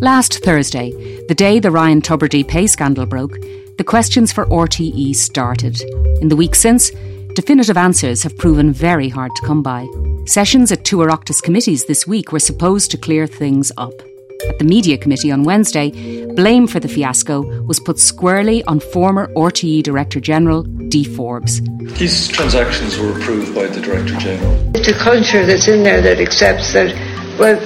Last Thursday, the day the Ryan Tubridy pay scandal broke, the questions for RTE started. In the week since, definitive answers have proven very hard to come by. Sessions at two Oireachtas committees this week were supposed to clear things up. At the Media Committee on Wednesday, blame for the fiasco was put squarely on former RTE Director General Dee Forbes. These transactions were approved by the Director General. It's a culture that's in there that accepts that, well,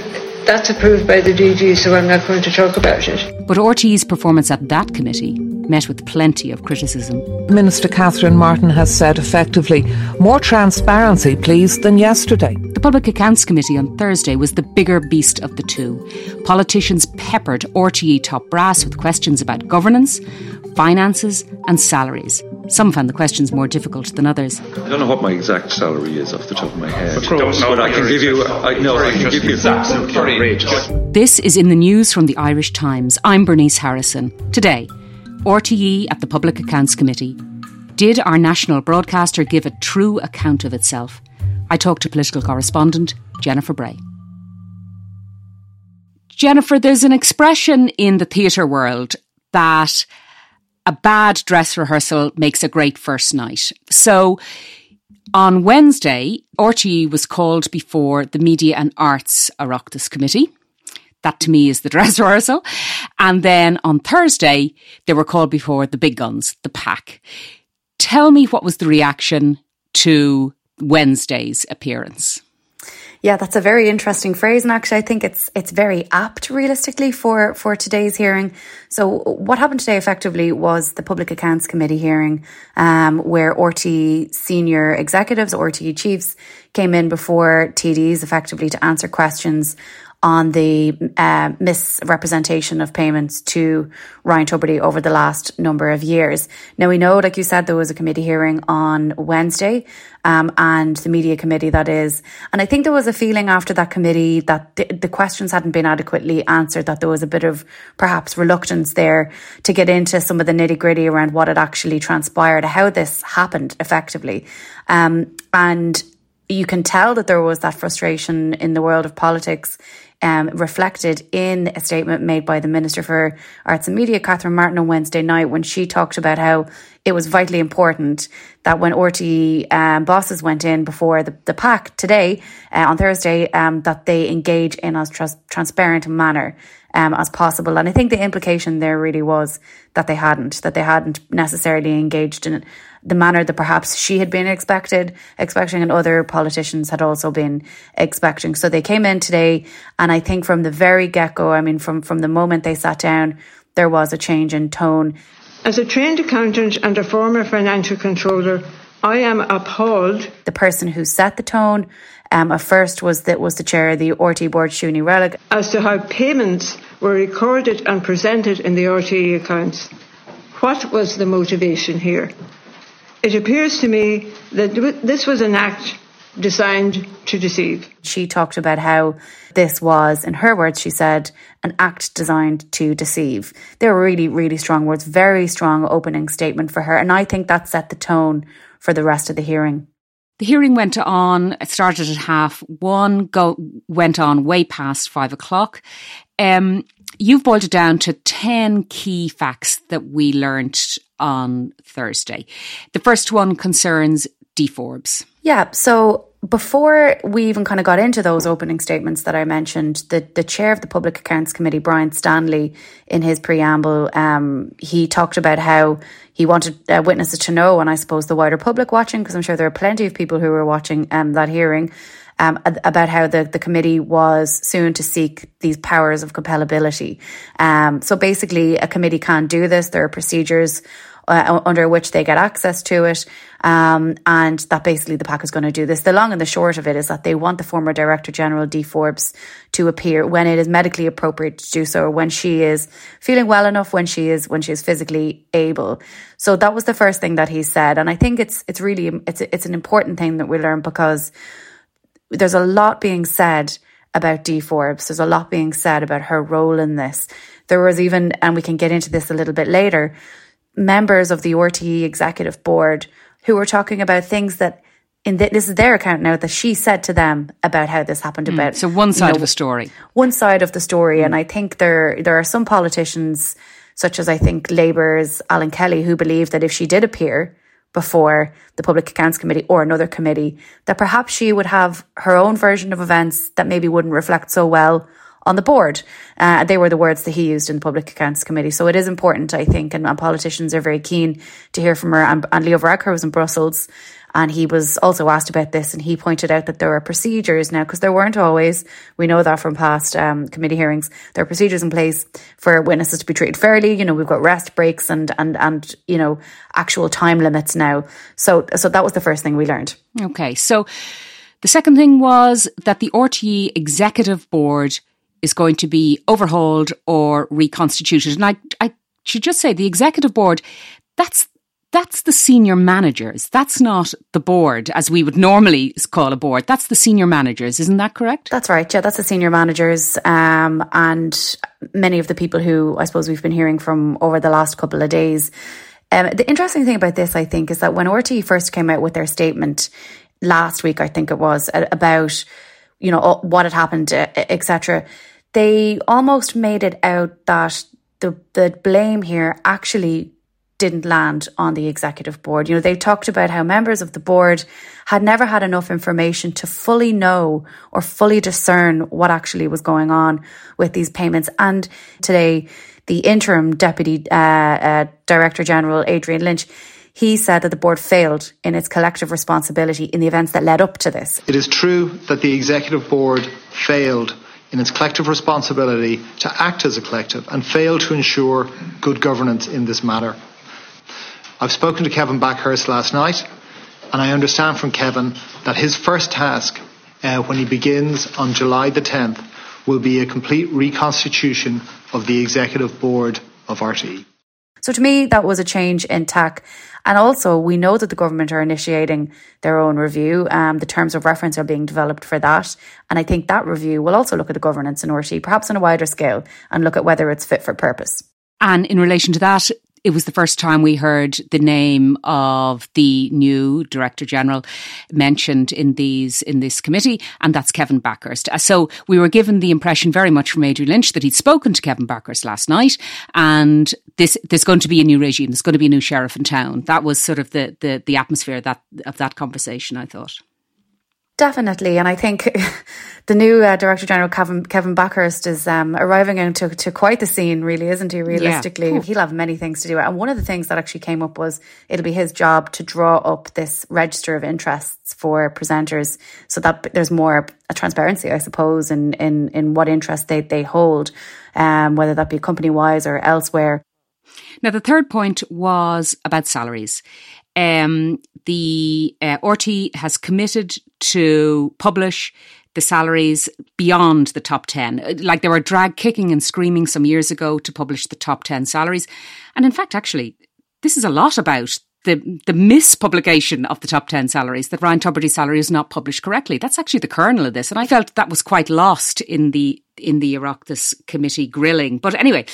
that's approved by the DG, so I'm not going to talk about it. But RTE's performance at that committee met with plenty of criticism. Minister Catherine Martin has said effectively, more transparency, please, than yesterday. The Public Accounts Committee on Thursday was the bigger beast of the two. Politicians peppered RTE top brass with questions about governance, finances, and salaries. Some found the questions more difficult than others. I don't know what my exact salary is off the top of my head, but, but I can give you. I, no, I can give you. Absolutely outrageous. This is in the news from the Irish Times. I'm Bernice Harrison. Today, RTE at the Public Accounts Committee. Did our national broadcaster give a true account of itself? I talked to political correspondent Jennifer Bray. Jennifer, there's an expression in the theatre world that a bad dress rehearsal makes a great first night. So on Wednesday, RTE was called before the Media and Arts Oireachtas Committee. That to me is the dress rehearsal. And then on Thursday, they were called before the big guns, the PAC. Tell me what was the reaction to Wednesday's appearance? Yeah, that's a very interesting phrase, and actually, I think it's it's very apt, realistically, for for today's hearing. So, what happened today, effectively, was the Public Accounts Committee hearing, um, where RTE senior executives, RTE chiefs, came in before TDs, effectively, to answer questions on the uh, misrepresentation of payments to Ryan Tubridy over the last number of years. Now, we know, like you said, there was a committee hearing on Wednesday um, and the media committee, that is. And I think there was a feeling after that committee that the, the questions hadn't been adequately answered, that there was a bit of perhaps reluctance there to get into some of the nitty gritty around what had actually transpired, how this happened effectively. Um, and you can tell that there was that frustration in the world of politics um, reflected in a statement made by the Minister for Arts and Media, Catherine Martin, on Wednesday night when she talked about how it was vitally important that when RTE um, bosses went in before the, the PAC today, uh, on Thursday, um, that they engage in as trans- transparent manner um, as possible. And I think the implication there really was that they hadn't, that they hadn't necessarily engaged in the manner that perhaps she had been expected, expecting, and other politicians had also been expecting. So they came in today, and I think from the very get go, I mean, from from the moment they sat down, there was a change in tone. As a trained accountant and a former financial controller, I am appalled. The person who set the tone um, at first was that was the chair of the RTE board, Siún Ní Raghallaigh. As to how payments were recorded and presented in the RTE accounts. What was the motivation here? It appears to me that this was an act designed to deceive. She talked about how this was, in her words, she said, an act designed to deceive. They were really, really strong words, very strong opening statement for her. And I think that set the tone for the rest of the hearing. The hearing went on, it started at half one, go, went on way past five o'clock. Um, you've boiled it down to 10 key facts that we learnt on Thursday. The first one concerns Dee Forbes. Yeah, so before we even kind of got into those opening statements that I mentioned, the, the chair of the Public Accounts Committee, Brian Stanley, in his preamble, um, he talked about how he wanted uh, witnesses to know, and I suppose the wider public watching, because I'm sure there are plenty of people who were watching um, that hearing, um, about how the, the committee was soon to seek these powers of compellability. Um, so basically, a committee can't do this. There are procedures uh, under which they get access to it. Um, and that basically the PAC is going to do this. The long and the short of it is that they want the former Director General Dee Forbes to appear when it is medically appropriate to do so, or when she is feeling well enough, when she is when she is physically able. So that was the first thing that he said, and I think it's it's really it's it's an important thing that we learn because there's a lot being said about Dee Forbes. There's a lot being said about her role in this. There was even, and we can get into this a little bit later, members of the RTE executive board who were talking about things that in the, this is their account now that she said to them about how this happened mm, about so one side you know, of a story one side of the story mm. and i think there there are some politicians such as i think labour's alan kelly who believe that if she did appear before the public accounts committee or another committee that perhaps she would have her own version of events that maybe wouldn't reflect so well on the board. Uh, they were the words that he used in the Public Accounts Committee. So it is important, I think, and, and politicians are very keen to hear from her. And, and Leo Varadkar was in Brussels and he was also asked about this and he pointed out that there are procedures now, because there weren't always, we know that from past um, committee hearings, there are procedures in place for witnesses to be treated fairly. You know, we've got rest breaks and, and, and, you know, actual time limits now. So, so that was the first thing we learned. Okay. So the second thing was that the RTE executive board is going to be overhauled or reconstituted. And I, I should just say the executive board, that's that's the senior managers. That's not the board as we would normally call a board. That's the senior managers. Isn't that correct? That's right. Yeah, that's the senior managers. Um, and many of the people who I suppose we've been hearing from over the last couple of days. Um, the interesting thing about this, I think, is that when RTE first came out with their statement last week, I think it was about, you know, what had happened, etc they almost made it out that the the blame here actually didn't land on the executive board. You know, they talked about how members of the board had never had enough information to fully know or fully discern what actually was going on with these payments. And today, the interim deputy uh, uh, director general, Adrian Lynch, he said that the board failed in its collective responsibility in the events that led up to this. It is true that the executive board failed in its collective responsibility to act as a collective and failed to ensure good governance in this matter. I've spoken to Kevin Bakhurst last night, and I understand from Kevin that his first task uh, when he begins on July the 10th will be a complete reconstitution of the executive board of RTE. So to me, that was a change in tack. And also, we know that the government are initiating their own review. Um, the terms of reference are being developed for that. And I think that review will also look at the governance in RTE, perhaps on a wider scale, and look at whether it's fit for purpose. And in relation to that, it was the first time we heard the name of the new director general mentioned in these in this committee, and that's Kevin Bakhurst. Uh, so we were given the impression very much from Adrian Lynch that he'd spoken to Kevin Bakhurst last night, and this there's going to be a new regime. There's going to be a new sheriff in town. That was sort of the the, the atmosphere that of that conversation. I thought. Definitely, and I think the new uh, Director General Kevin Kevin Bakhurst is um, arriving into to quite the scene, really, isn't he? Realistically, yeah. he'll have many things to do. And one of the things that actually came up was it'll be his job to draw up this register of interests for presenters, so that there's more a transparency, I suppose, in in in what interest they they hold, um, whether that be company wise or elsewhere. Now, the third point was about salaries. Um, the uh, RTE has committed to publish the salaries beyond the top 10. Like they were drag kicking and screaming some years ago to publish the top 10 salaries. And in fact, actually, this is a lot about the the mispublication of the top 10 salaries that Ryan Tubridy's salary is not published correctly. That's actually the kernel of this. And I felt that was quite lost in the in the Oireachtas committee grilling. But anyway,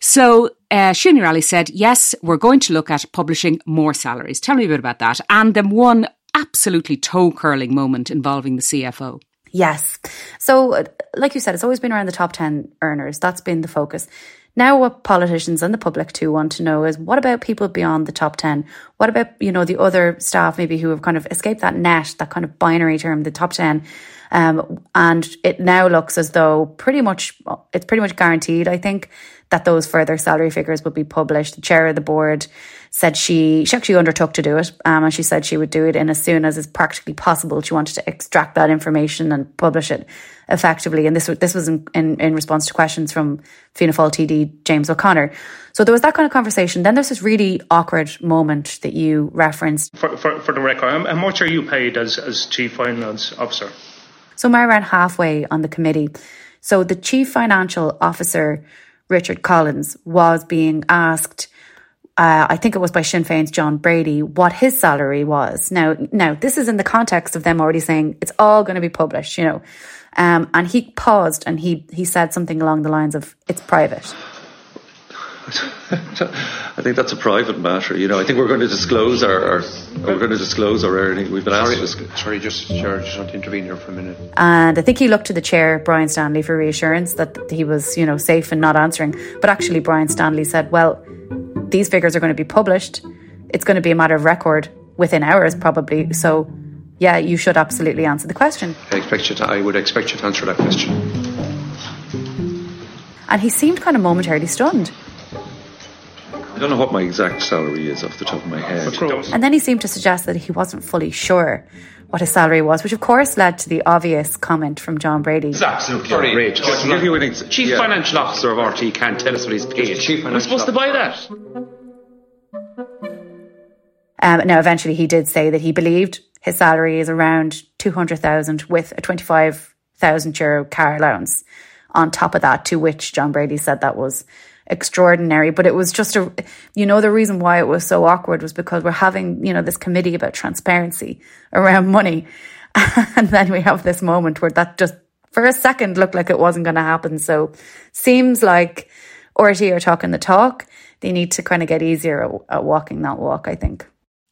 so uh, Ali said, yes, we're going to look at publishing more salaries. Tell me a bit about that. And then one absolutely toe curling moment involving the CFO. Yes. So, like you said, it's always been around the top 10 earners. That's been the focus. Now, what politicians and the public too want to know is what about people beyond the top 10? What about, you know, the other staff maybe who have kind of escaped that net, that kind of binary term, the top 10? Um, and it now looks as though pretty much, it's pretty much guaranteed, I think, that those further salary figures will be published. The chair of the board said she she actually undertook to do it, um, and she said she would do it in as soon as is practically possible. She wanted to extract that information and publish it effectively. And this this was in, in, in response to questions from Fianna Fáil TD James O'Connor. So there was that kind of conversation. Then there's this really awkward moment that you referenced. For, for, for the record, how much are you paid as, as Chief Finance Officer? So I'm around halfway on the committee. So the Chief Financial Officer Richard Collins was being asked, uh, I think it was by Sinn Féin's John Brady, what his salary was. Now, now this is in the context of them already saying it's all going to be published, you know. Um, and he paused and he he said something along the lines of, "It's private." I think that's a private matter. You know, I think we're going to disclose our, our we're going to disclose our earnings. We've been sorry, asked. To, sorry, just Chair, just want to intervene here for a minute. And I think he looked to the chair, Brian Stanley, for reassurance that he was, you know, safe and not answering. But actually, Brian Stanley said, "Well, these figures are going to be published. It's going to be a matter of record within hours, probably. So." Yeah, you should absolutely answer the question. I expect you to. I would expect you to answer that question. And he seemed kind of momentarily stunned. I don't know what my exact salary is off the top of my head. And then he seemed to suggest that he wasn't fully sure what his salary was, which of course led to the obvious comment from John Brady. It's absolutely outrageous. Just give you an ex- Chief yeah. Financial Officer of RT can't tell us what he's paid. Chief We're supposed to buy that. Um, now, eventually, he did say that he believed his salary is around 200,000 with a 25,000 euro car allowance on top of that, to which John Brady said that was extraordinary. But it was just a, you know, the reason why it was so awkward was because we're having, you know, this committee about transparency around money. And then we have this moment where that just for a second looked like it wasn't going to happen. So seems like RT are talking the talk. They need to kind of get easier at, at walking that walk, I think.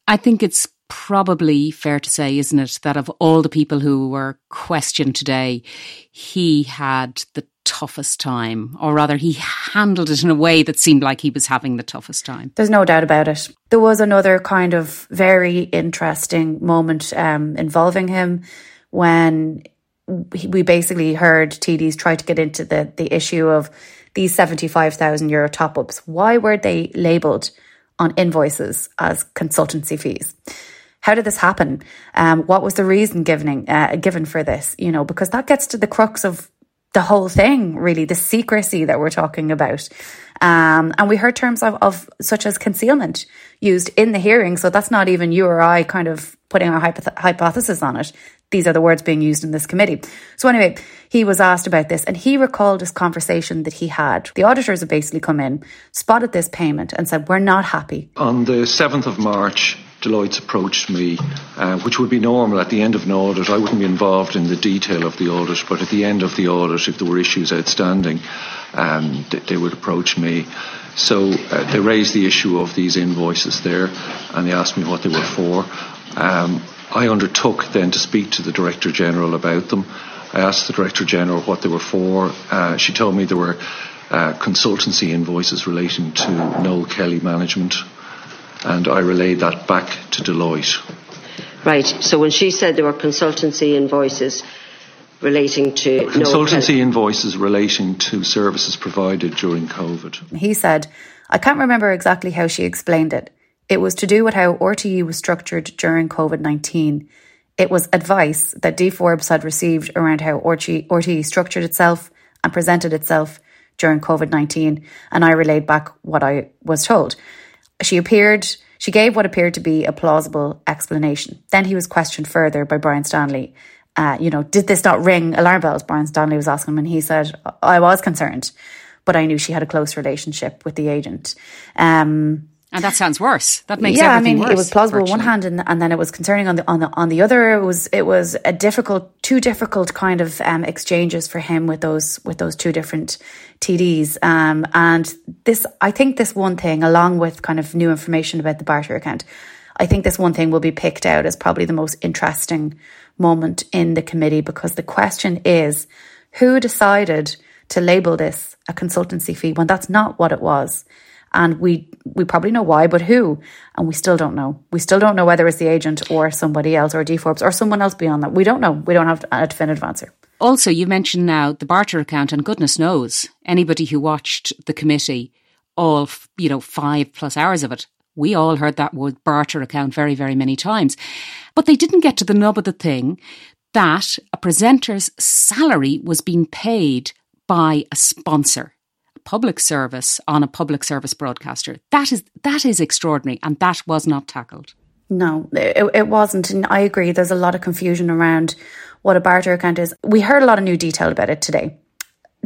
I think it's probably fair to say, isn't it, that of all the people who were questioned today, he had the toughest time, or rather, he handled it in a way that seemed like he was having the toughest time. There's no doubt about it. There was another kind of very interesting moment um, involving him when we basically heard TDs try to get into the, the issue of these 75,000 euro top ups. Why were they labelled on invoices as consultancy fees? How did this happen? Um, what was the reason given uh, given for this? You know, because that gets to the crux of the whole thing, really, the secrecy that we're talking about. Um, and we heard terms of, of such as concealment used in the hearing. So that's not even you or I kind of putting our hypoth- hypothesis on it. These are the words being used in this committee. So anyway, he was asked about this and he recalled this conversation that he had. The auditors have basically come in, spotted this payment and said, we're not happy. On the 7th of March, Deloitte's approached me, uh, which would be normal at the end of an audit. I wouldn't be involved in the detail of the audit, but at the end of the audit, if there were issues outstanding, um, they, they, would approach me. So uh, they raised the issue of these invoices there, and they asked me what they were for. Um, I undertook then to speak to the Director General about them. I asked the Director General what they were for. Uh, she told me there were uh, consultancy invoices relating to Noel Kelly Management, and I relayed that back to Deloitte. Right. So when she said there were consultancy invoices relating to consultancy Noel invoices relating to services provided during COVID, he said, "I can't remember exactly how she explained it." It was to do with how RTE was structured during COVID 19. It was advice that Dee Forbes had received around how RTE structured itself and presented itself during COVID 19, and I relayed back what I was told. She appeared, she gave what appeared to be a plausible explanation. Then he was questioned further by Brian Stanley. Uh, you know, did this not ring alarm bells? Brian Stanley was asking him, and he said, I was concerned, but I knew she had a close relationship with the agent. Um, and that sounds worse. That makes yeah, I mean, it was plausible virtually. on one hand, and, and then it was concerning on the on the on the other. It was it was a difficult, two difficult kind of um, exchanges for him with those with those two different TDs. Um, and this, I think, this one thing, along with kind of new information about the barter account, I think this one thing will be picked out as probably the most interesting moment in the committee because the question is, who decided to label this a consultancy fee when that's not what it was? And we we probably know why, but who? And we still don't know. We still don't know whether it's the agent or somebody else or Dee Forbes or someone else beyond that. We don't know. We don't have a definitive answer. Also, you mentioned now the barter account, and goodness knows anybody who watched the committee, all you know, five plus hours of it, we all heard that word barter account very, very many times. But they didn't get to the nub of the thing that a presenter's salary was being paid by a sponsor public service on a public service broadcaster. That is that is extraordinary, and that was not tackled. No, it, it wasn't, and I agree. There's a lot of confusion around what a barter account is. We heard a lot of new detail about it today.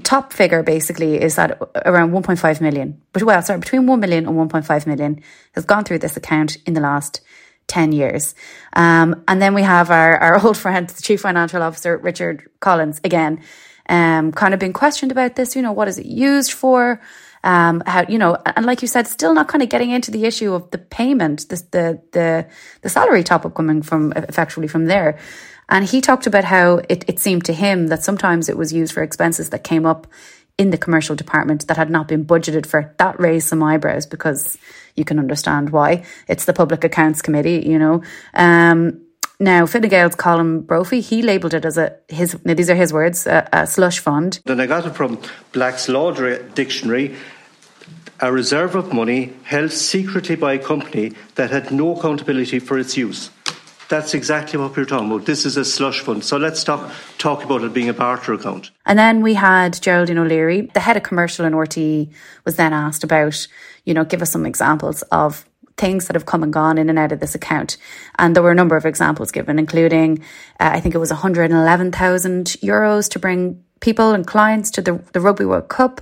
Top figure basically is that around 1.5 million, but well, sorry, between 1 million and 1.5 million has gone through this account in the last 10 years. Um, and then we have our, our old friend, the Chief Financial Officer, Richard Collins, again, um, kind of been questioned about this. You know, what is it used for? Um, how you know, and like you said, still not kind of getting into the issue of the payment, the the the, the salary top up coming from effectively from there. And he talked about how it, it seemed to him that sometimes it was used for expenses that came up in the commercial department that had not been budgeted for. That raised some eyebrows because you can understand why. It's the Public Accounts Committee, you know. Um, now, Fine Gael's Colm Brophy, he labelled it as a his. now these are his words, a, a slush fund. Then I got it from Black's Law Dictionary. A reserve of money held secretly by a company that had no accountability for its use. That's exactly what we are talking about. This is a slush fund. So let's talk talk about it being a barter account. And then we had Geraldine O'Leary, the head of commercial in RTE, was then asked about, you know, give us some examples of things that have come and gone in and out of this account. And there were a number of examples given, including, uh, I think it was 111,000 euros to bring people and clients to the, the Rugby World Cup,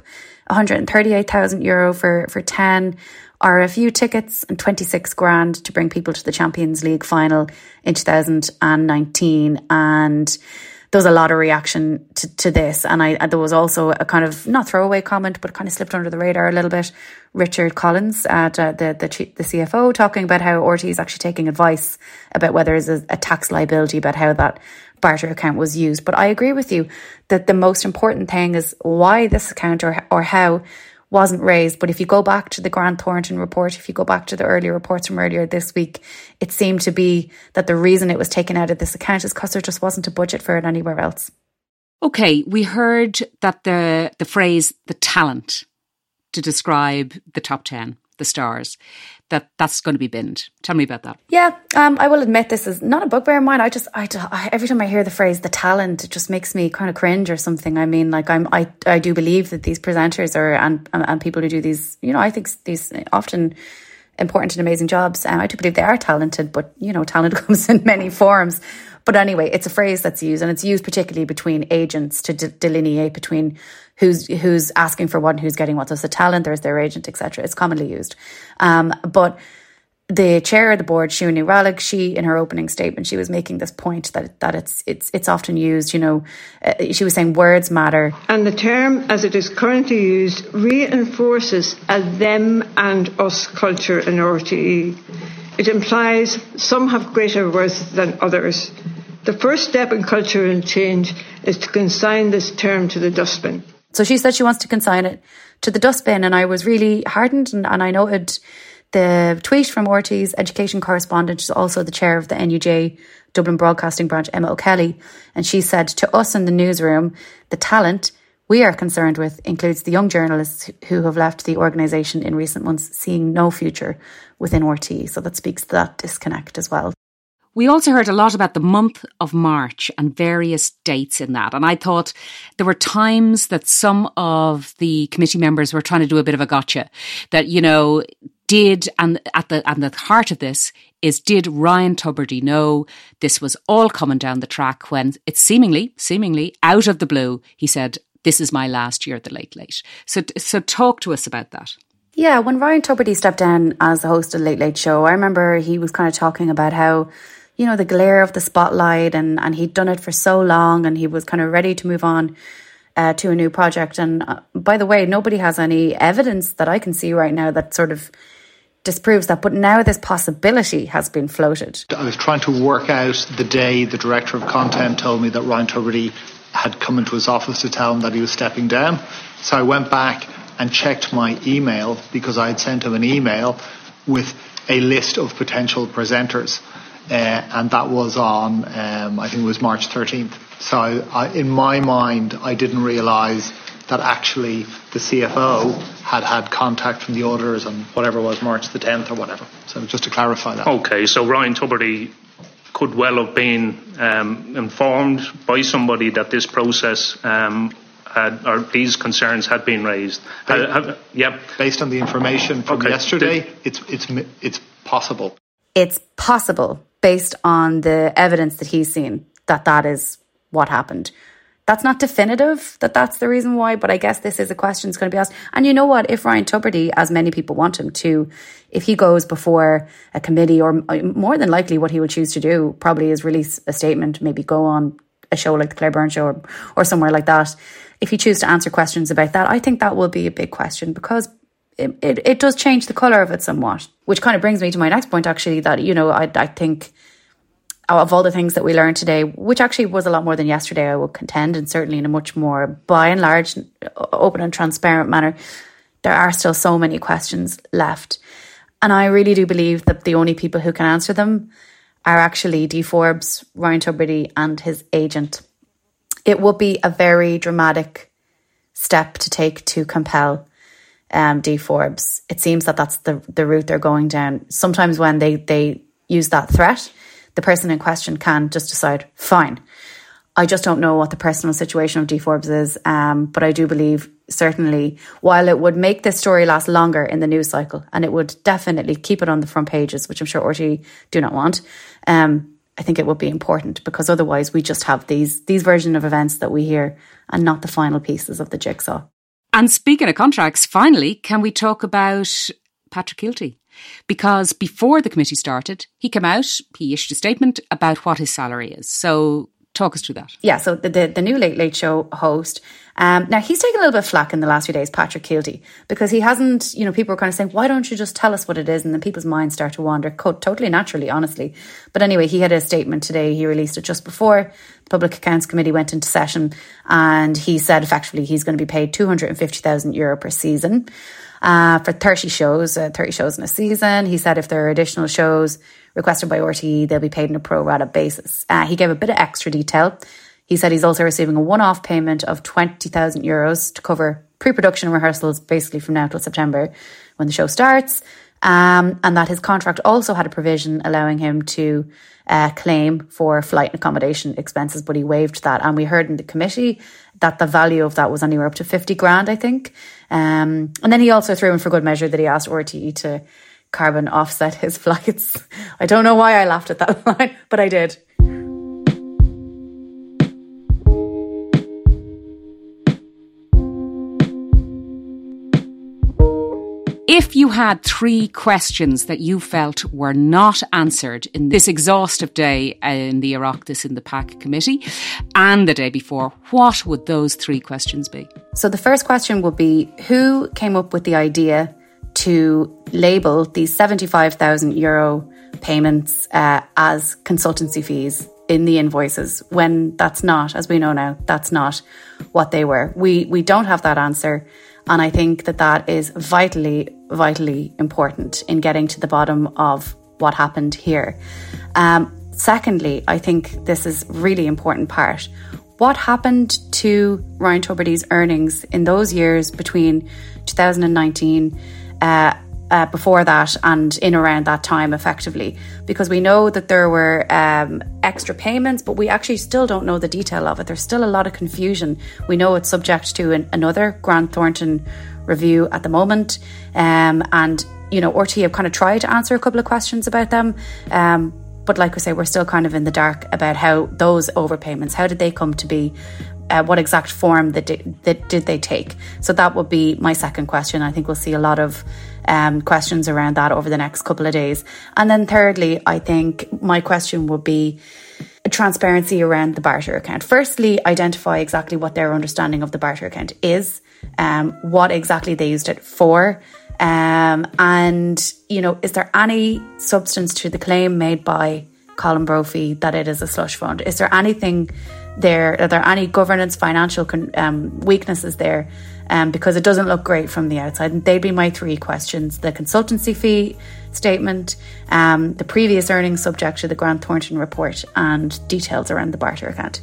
138,000 euro for, for 10 RFU tickets and 26 grand to bring people to the Champions League final in 2019. And there was a lot of reaction to, to this. And I, there was also a kind of not throwaway comment, but kind of slipped under the radar a little bit. Richard Collins, at, uh, the, the, the CFO, talking about how Orty is actually taking advice about whether there's a, a tax liability, about how that barter account was used. But I agree with you that the most important thing is why this account or, or how wasn't raised. But if you go back to the Grant Thornton report, if you go back to the earlier reports from earlier this week, it seemed to be that the reason it was taken out of this account is because there just wasn't a budget for it anywhere else. Okay, we heard that the the phrase the talent to describe the top 10, the stars, that that's going to be binned. Tell me about that. Yeah, um, I will admit this is not a bugbear of mine. I just, I, I, every time I hear the phrase "the talent," it just makes me kind of cringe or something. I mean, like I'm, I, I do believe that these presenters are and and, and people who do these, you know, I think these often important and amazing jobs. And I do believe they are talented, but you know, talent comes in many forms. But anyway, it's a phrase that's used, and it's used particularly between agents to de- delineate between who's who's asking for what and who's getting what. So it's a talent, there's their agent, etc. It's commonly used, um, but the chair of the board, Ní Raghallaigh, she in her opening statement, she was making this point that that it's it's it's often used. You know, uh, she was saying words matter, and the term as it is currently used reinforces a them and us culture in RTE. It implies some have greater worth than others. The first step in cultural change is to consign this term to the dustbin. So she said she wants to consign it to the dustbin, and I was really heartened, and, and I noted the tweet from RTE's education correspondent, who's also the chair of the NUJ Dublin Broadcasting Branch, Emma O'Kelly, and she said to us in the newsroom, the talent we are concerned with includes the young journalists who have left the organisation in recent months seeing no future within RTE. So that speaks to that disconnect as well. We also heard a lot about the month of March and various dates in that. And I thought there were times that some of the committee members were trying to do a bit of a gotcha. That, you know, did, and at the, and the heart of this is did Ryan Tubridy know this was all coming down the track when it's seemingly, seemingly out of the blue, he said, this is my last year at the Late Late. So, so talk to us about that. Yeah, when Ryan Tubridy stepped down as the host of the Late Late Show, I remember he was kind of talking about how you know, the glare of the spotlight and, and he'd done it for so long and he was kind of ready to move on uh, to a new project. And uh, by the way, nobody has any evidence that I can see right now that sort of disproves that. But now this possibility has been floated. I was trying to work out the day the director of content told me that Ryan Tubridy had come into his office to tell him that he was stepping down. So I went back and checked my email because I had sent him an email with a list of potential presenters uh, and that was on, um, I think it was March 13th. So I, in my mind, I didn't realise that actually the CFO had had contact from the auditors on whatever was March the 10th or whatever. So just to clarify that. Okay, so Ryan Tubridy could well have been um, informed by somebody that this process um, had, or these concerns had been raised. Based, have, yep. Based on the information from okay. yesterday, Did, it's it's it's possible. It's possible based on the evidence that he's seen that that is what happened. That's not definitive that that's the reason why, but I guess this is a question that's going to be asked. And you know what? If Ryan Tubridy, as many people want him to, if he goes before a committee, or uh, more than likely what he will choose to do probably is release a statement, maybe go on a show like the Claire Byrne show or, or somewhere like that, if you choose to answer questions about that, I think that will be a big question because it, it, it does change the colour of it somewhat. Which kind of brings me to my next point, actually, that, you know, I, I think of all the things that we learned today, which actually was a lot more than yesterday, I would contend, and certainly in a much more, by and large, open and transparent manner, there are still so many questions left. And I really do believe that the only people who can answer them are actually Dee Forbes, Ryan Tubridy, and his agent. It would be a very dramatic step to take to compel um, Dee Forbes. It seems that that's the, the route they're going down. Sometimes when they, they use that threat, the person in question can just decide, fine. I just don't know what the personal situation of Dee Forbes is, um, but I do believe certainly while it would make this story last longer in the news cycle and it would definitely keep it on the front pages, which I'm sure RTÉ do not want, um, I think it would be important because otherwise we just have these these version of events that we hear and not the final pieces of the jigsaw. And speaking of contracts, finally, can we talk about Patrick Kielty? Because before the committee started, he came out, he issued a statement about what his salary is. So talk us through that. Yeah, so the, the, the new Late Late Show host um, now he's taken a little bit of flack in the last few days, Patrick Kielty, because he hasn't. You know, people are kind of saying, "Why don't you just tell us what it is?" And then people's minds start to wander, totally naturally, honestly. But anyway, he had a statement today. He released it just before the Public Accounts Committee went into session, and he said effectively he's going to be paid two hundred and fifty thousand euro per season. Uh, for 30 shows, uh, 30 shows in a season. He said if there are additional shows requested by RTÉ, they'll be paid on a pro rata basis. Uh, he gave a bit of extra detail. He said he's also receiving a one off payment of 20,000 euros to cover pre production rehearsals basically from now till September when the show starts. Um, and that his contract also had a provision allowing him to uh, claim for flight and accommodation expenses, but he waived that. And we heard in the committee that the value of that was anywhere up to 50 grand, I think. Um, and then he also threw in for good measure that he asked RTÉ to carbon offset his flights. I don't know why I laughed at that line, but I did. If you had three questions that you felt were not answered in this exhaustive day in the Oireachtas in the PAC committee and the day before, what would those three questions be? So the first question would be who came up with the idea to label these 75,000 euro payments uh, as consultancy fees in the invoices when that's not, as we know now, that's not what they were. We we don't have that answer. And I think that that is vitally, vitally important in getting to the bottom of what happened here. Um, secondly, I think this is really important part. What happened to Ryan Tubridy's earnings in those years between 2019 uh, uh, before that and in around that time effectively. Because we know that there were um, extra payments but we actually still don't know the detail of it. There's still a lot of confusion. We know it's subject to an, another grant thornton review at the moment. Um, and you know RTÉ have kind of tried to answer a couple of questions about them. Um, but like I say we're still kind of in the dark about how those overpayments how did they come to be uh, what exact form that did, that did they take? So that would be my second question. I think we'll see a lot of um, questions around that over the next couple of days. And then thirdly, I think my question would be transparency around the barter account. Firstly, identify exactly what their understanding of the barter account is, um, what exactly they used it for. Um, and, you know, is there any substance to the claim made by Colm Brophy that it is a slush fund? Is there anything there? Are there any governance, financial um, weaknesses there? Um, because it doesn't look great from the outside. And they'd be my three questions: the consultancy fee statement, um, the previous earnings subject to the Grant Thornton report, and details around the barter account.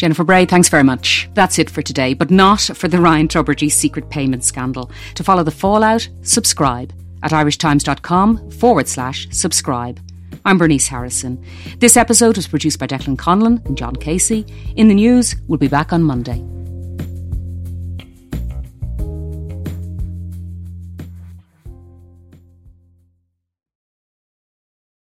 Jennifer Bray, thanks very much. That's it for today, but not for the Ryan Tubridy secret payment scandal. To follow the fallout, subscribe at irishtimes.com forward slash subscribe. I'm Bernice Harrison. This episode was produced by Declan Conlon and John Casey. In the news, we'll be back on Monday.